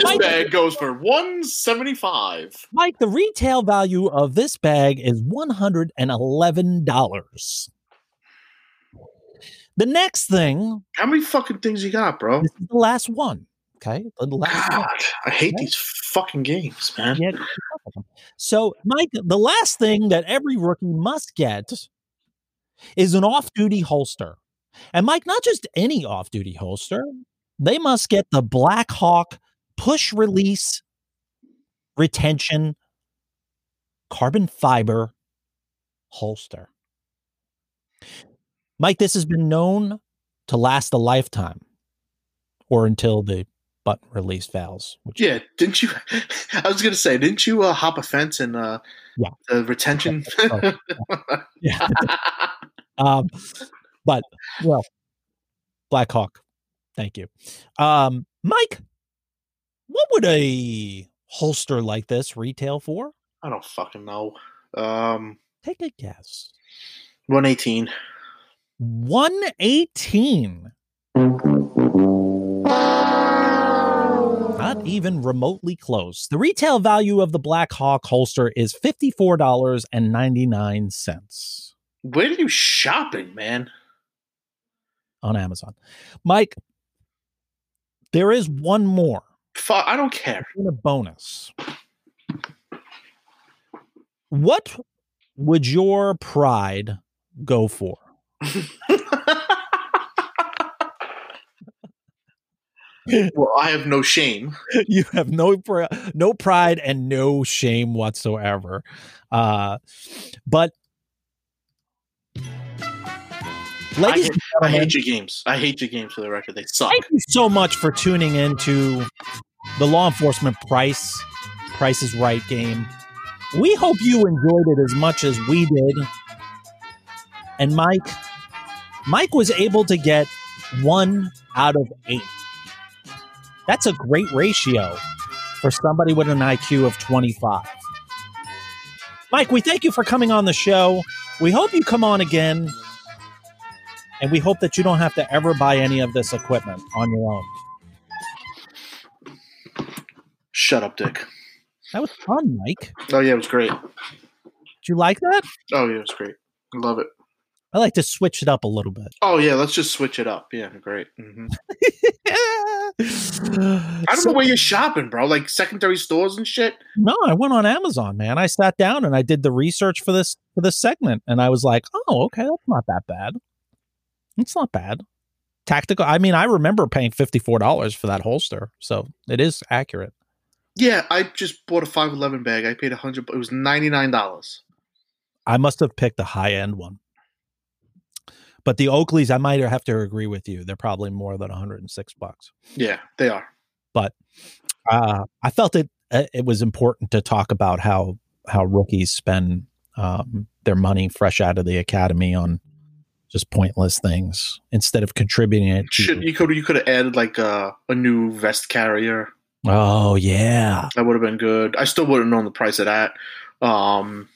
This bag goes for one seventy five. Mike, the retail value of this bag is $111. The next thing, How many fucking things you got, bro? this is the last one. Okay. The last one. God, I hate Okay. these fucking games, man. Yeah, So, Mike, the last thing that every rookie must get is an off duty holster. And, Mike, not just any off duty holster, they must get the Black Hawk push release retention carbon fiber holster. Mike, this has been known to last a lifetime or until the button release fails. Which Yeah, didn't you? I was gonna say, didn't you uh, hop a fence and uh, Yeah. the retention? Oh, yeah. um, but well, Black Hawk, thank you, um, Mike. What would a holster like this retail for? I don't fucking know. Um, Take a guess. one eighteen. One eighteen. Not even remotely close. The retail value of the Black Hawk holster is fifty-four dollars and ninety-nine cents Where are you shopping, man? on Amazon. Mike, there is one more. Fuck, I don't care. and a bonus. What would your pride go for? well, I have no shame. you have no pr- no pride and no shame whatsoever. Uh, but I ladies hate, I hate your games. I hate your games for the record. They suck. thank you so much for tuning into the law enforcement price price is right game. We hope you enjoyed it as much as we did. And mike mike was able to get one out of eight. That's a great ratio for somebody with an iq of 25 mike we thank you for coming on the show. We hope you come on again. And we hope that you don't have to ever buy any of this equipment on your own. Shut up, Dick. That was fun, Mike. Oh yeah, it was great. Did you like that? Oh yeah, it was great. I love it. I like to switch it up a little bit. Oh yeah, let's just switch it up. Yeah, great. hmm I don't So- know where you're shopping, bro. Like secondary stores and shit. No, I went on Amazon, man. I sat down and I did the research for this for this segment, and I was like, "Oh, okay, that's not that bad. It's not bad." Tactical. I mean, I remember paying fifty four dollars for that holster, so it is accurate. Yeah, I just bought a five eleven bag. I paid a hundred. It was ninety nine dollars. I must have picked the high end one, but the Oakleys, I might have to agree with you. They're probably more than one hundred and six bucks. Yeah, they are. but uh, I felt it uh, it was important to talk about how how rookies spend um, their money fresh out of the academy on just pointless things instead of contributing it. To, Shit, you could you could have added like a, a new vest carrier. Oh yeah, That would have been good. I still wouldn't known the price of that. Um,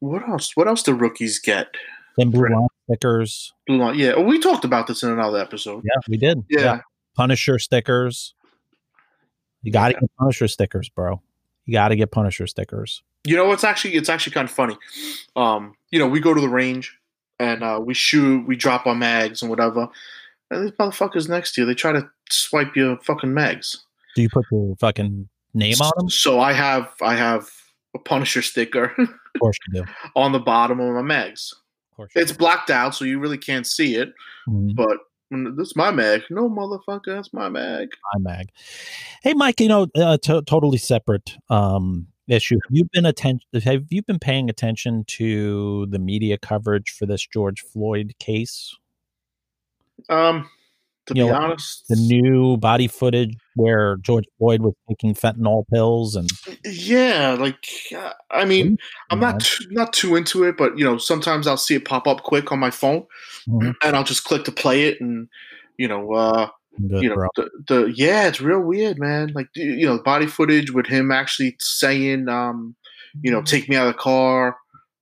what else? What else do rookies get? then blue line stickers. Blue Line- Yeah, we talked about this in another episode. Yeah, we did. Yeah. Punisher stickers. You got to get Punisher stickers, bro. You got to get Punisher stickers. You know, it's actually it's actually kind of funny. Um, you know, we go to the range and uh, we shoot, we drop our mags and whatever. And these motherfuckers next to you, they try to swipe your fucking mags. Do you put your fucking name on them? So I have I have a Punisher sticker Of course you do. on the bottom of my mags. Of course It's blacked out, so you really can't see it. Mhm. But this is my mag. No motherfucker, that's my mag. My mag. Hey, Mike, you know, uh, to- totally separate um, issue. Have you been attention? Have you been paying attention to the media coverage for this George Floyd case? Um, to You be know, honest, The new body footage where George Floyd was taking fentanyl pills and yeah, like I mean, I'm not too, not too into it, but you know, sometimes I'll see it pop up quick on my phone, Mhm. and I'll just click to play it, and you know, uh, good, you know the, the yeah it's real weird man. Like you you know body footage with him actually saying um you know take me out of the car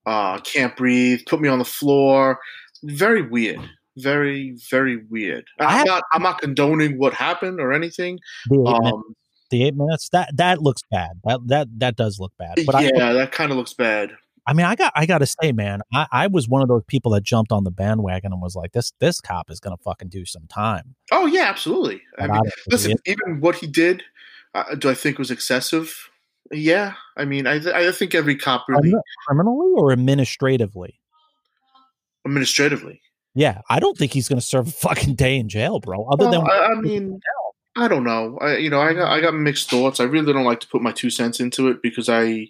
uh can't breathe put me on the floor very weird very very weird i'm not i'm not condoning what happened or anything The eight, minutes, um the eight minutes that that looks bad. That that that does look bad. But I, yeah that kind of looks bad I mean, I got I got to say, man, I, I was one of those people that jumped on the bandwagon and was like, this this cop is gonna fucking do some time. oh yeah absolutely i mean listen even what he did uh, do i think was excessive yeah i mean i, th- I think every cop really criminally or administratively. administratively Yeah, I don't think he's gonna serve a fucking day in jail, bro. Other Well, than I, I mean, I don't know. I, you know, I got I got mixed thoughts. I really don't like to put my two cents into it because I,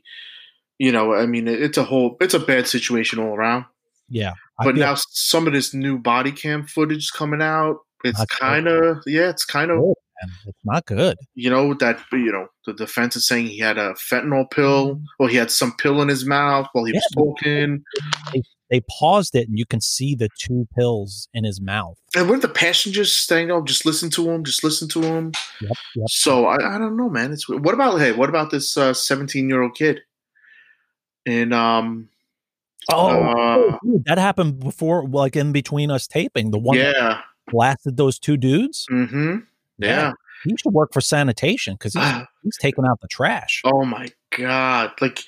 you know, I mean, it, it's a whole, it's a bad situation all around. yeah, I But now some of this new body cam footage coming out. It's kind of, yeah, it's kind of, it's not good. you know, that you know, the defense is saying he had a fentanyl pill, mm. or he had some pill in his mouth while he was Yeah. talking. They, they paused it, and you can see the two pills in his mouth. And what the passengers saying? Oh, just listen to him. Just listen to him. Yep, yep. So I, I don't know, man. It's what about hey? What about this seventeen year old kid? And um, Oh, Uh, dude, that happened before, like in between us taping. The one that yeah, blasted those two dudes. mm-hmm, yeah. he should work for sanitation because he's, he's taking out the trash. Oh my god! Like,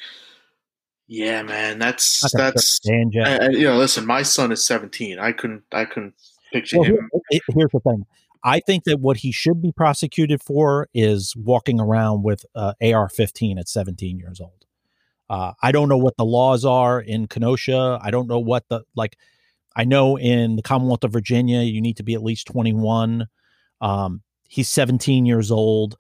yeah, man. That's that's. serve a day in jail. And, and, you know, listen. My son is seventeen. I couldn't. I couldn't picture Well, him. here- here's the thing. I think that what he should be prosecuted for is walking around with uh, AR-15 at 17 years old. Uh, I don't know what the laws are in Kenosha. I don't know what the like. I know in the Commonwealth of Virginia, you need to be at least 21. Um, he's 17 years old.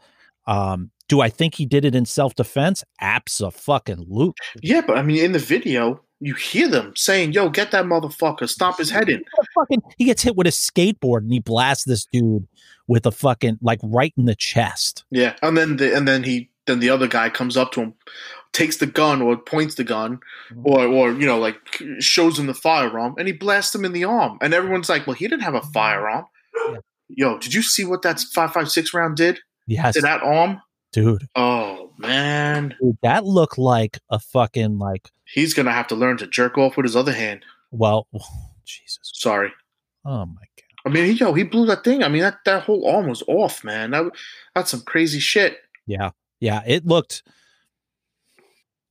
Um, do I think he did it in self-defense? Absolutely. Yeah, but I mean, in the video, you hear them saying, "Yo, get that motherfucker! Stomp his head in." fucking he gets hit with a skateboard and he blasts this dude with a fucking like right in the chest. Yeah, and then the and then he then the other guy comes up to him, takes the gun or points the gun, mm-hmm. or or you know like shows him the firearm, and he blasts him in the arm, and everyone's like, "Well, he didn't have a mm-hmm. firearm." Yo, did you see what that five five six round did Yes, to that arm? Dude. Oh man, Dude, that looked like a fucking like he's gonna have to learn to jerk off with his other hand. well, Jesus. Sorry. Oh my god. I mean, he, yo, he blew that thing. I mean, that, that whole arm was off, man. That, that's some crazy shit. Yeah. Yeah, it looked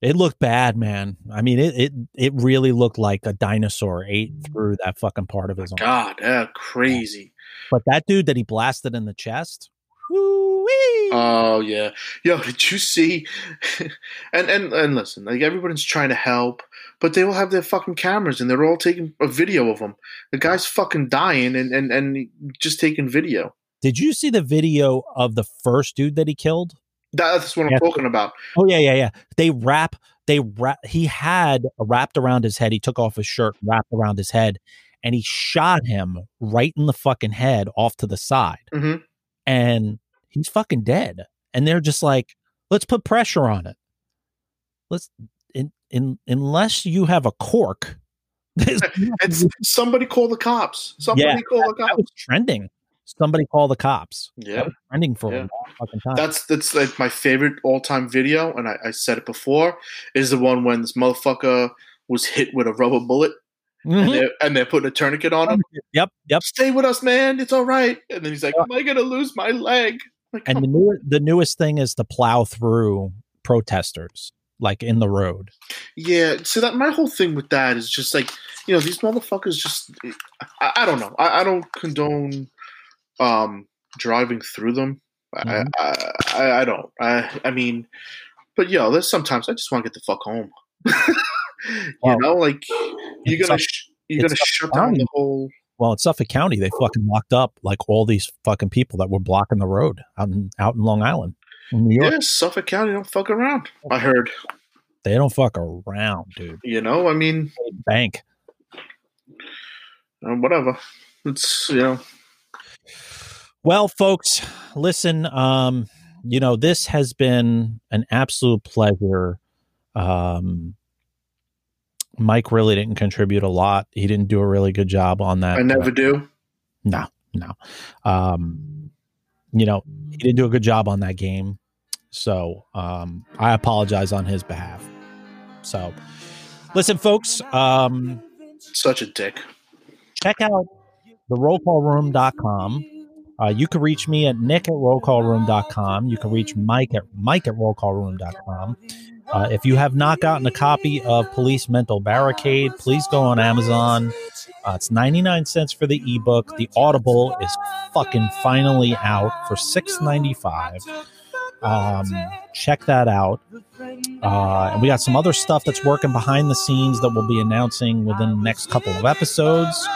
it looked bad, man. I mean, it it it really looked like a dinosaur ate through that fucking part of his arm. God, yeah, crazy. But that dude that he blasted in the chest, Oh yeah, yo, did you see? and and and listen, like everybody's trying to help, but they all have their fucking cameras and they're all taking a video of him. The guy's fucking dying and and and just taking video. did you see the video of the first dude that he killed? That's what I'm Yeah. talking about. Oh yeah, yeah, yeah. They wrap. They wrap. He had wrapped around his head. He took off his shirt, wrapped around his head, and he shot him right in the fucking head off to the side. Mhm. And he's fucking dead. And they're just like, let's put pressure on it. Let's in, in unless you have a cork. It's somebody call the cops. Somebody Yeah, call the that cops. was trending. Somebody call the cops. That Yeah. was trending for Yeah. a long fucking time. That's that's like my favorite all time video, and I, I said it before. Is the one when this motherfucker was hit with a rubber bullet, Mhm. and, they're, and they're putting a tourniquet on him. Yep, yep. Stay with us, man. It's all right. And then he's like, "Am I gonna lose my leg?" Like, and the new the newest thing is to plow through protesters like in the road. Yeah, so that my whole thing with that is just like you know these motherfuckers just I, I don't know I, I don't condone um driving through them I, I, I I don't I I mean but yo there's sometimes I just want to get the fuck home you Well, know like you're gonna sh- you're gonna shut down the whole Well, in Suffolk County, they fucking locked up like all these fucking people that were blocking the road out in out in Long Island, in New York. yeah Suffolk County don't fuck around I heard They don't fuck around, dude. you know I mean Bank. uh, whatever it's you know Well, folks, listen. Um, you know, this has been an absolute pleasure. Um, Mike really didn't contribute a lot. He didn't do a really good job on that. I never do No, no. Um, you know, he didn't do a good job on that game. So um, I apologize on his behalf. So listen, folks, um, Such a dick. check out the rollcallroom.com. Uh, you can reach me at nick at rollcallroom.com. You can reach Mike at mike at rollcallroom.com. Uh, if you have not gotten a copy of Police Mental Barricade, please go on Amazon. Uh, it's 99 cents for the ebook. The Audible is fucking finally out for 6.95. Um, check that out. Uh, and we got some other stuff that's working behind the scenes that we'll be announcing within the next couple of episodes.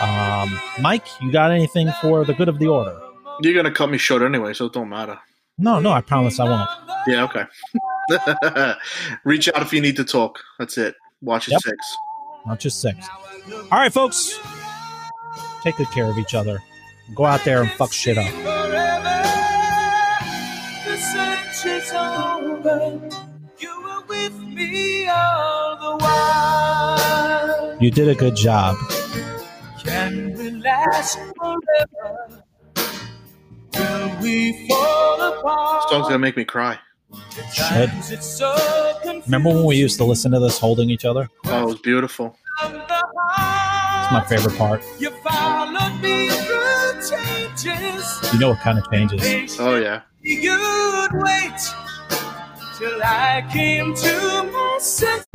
Um, Mike, you got anything for the good of the order? You're gonna cut me short anyway, so it don't matter. No, no, I promise I won't. Yeah, okay. Reach out if you need to talk. That's it. Watch it Yep. six. Not just six. All right, folks. Take good care of each other. Go out there and fuck shit up. The search is over. You were with me all the while. You did a good job. Can we last forever? Will we fall apart? This song's gonna make me cry. Shit. So Remember when we used to listen to this holding each other? Oh, it was beautiful. It's my favorite part. You followed me through changes. You know what kind of changes. Oh yeah. You'd wait till I came to my senses.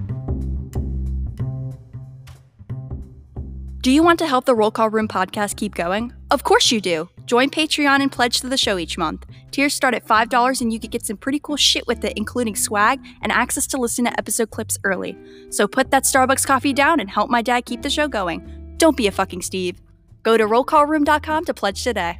Do you want to help the Roll Call Room podcast keep going? Of course you do. Join Patreon and pledge to the show each month. Tiers start at $5 and you could get some pretty cool shit with it, including swag and access to listen to episode clips early. So put that Starbucks coffee down and help my dad keep the show going. Don't be a fucking Steve. Go to rollcallroom.com to pledge today.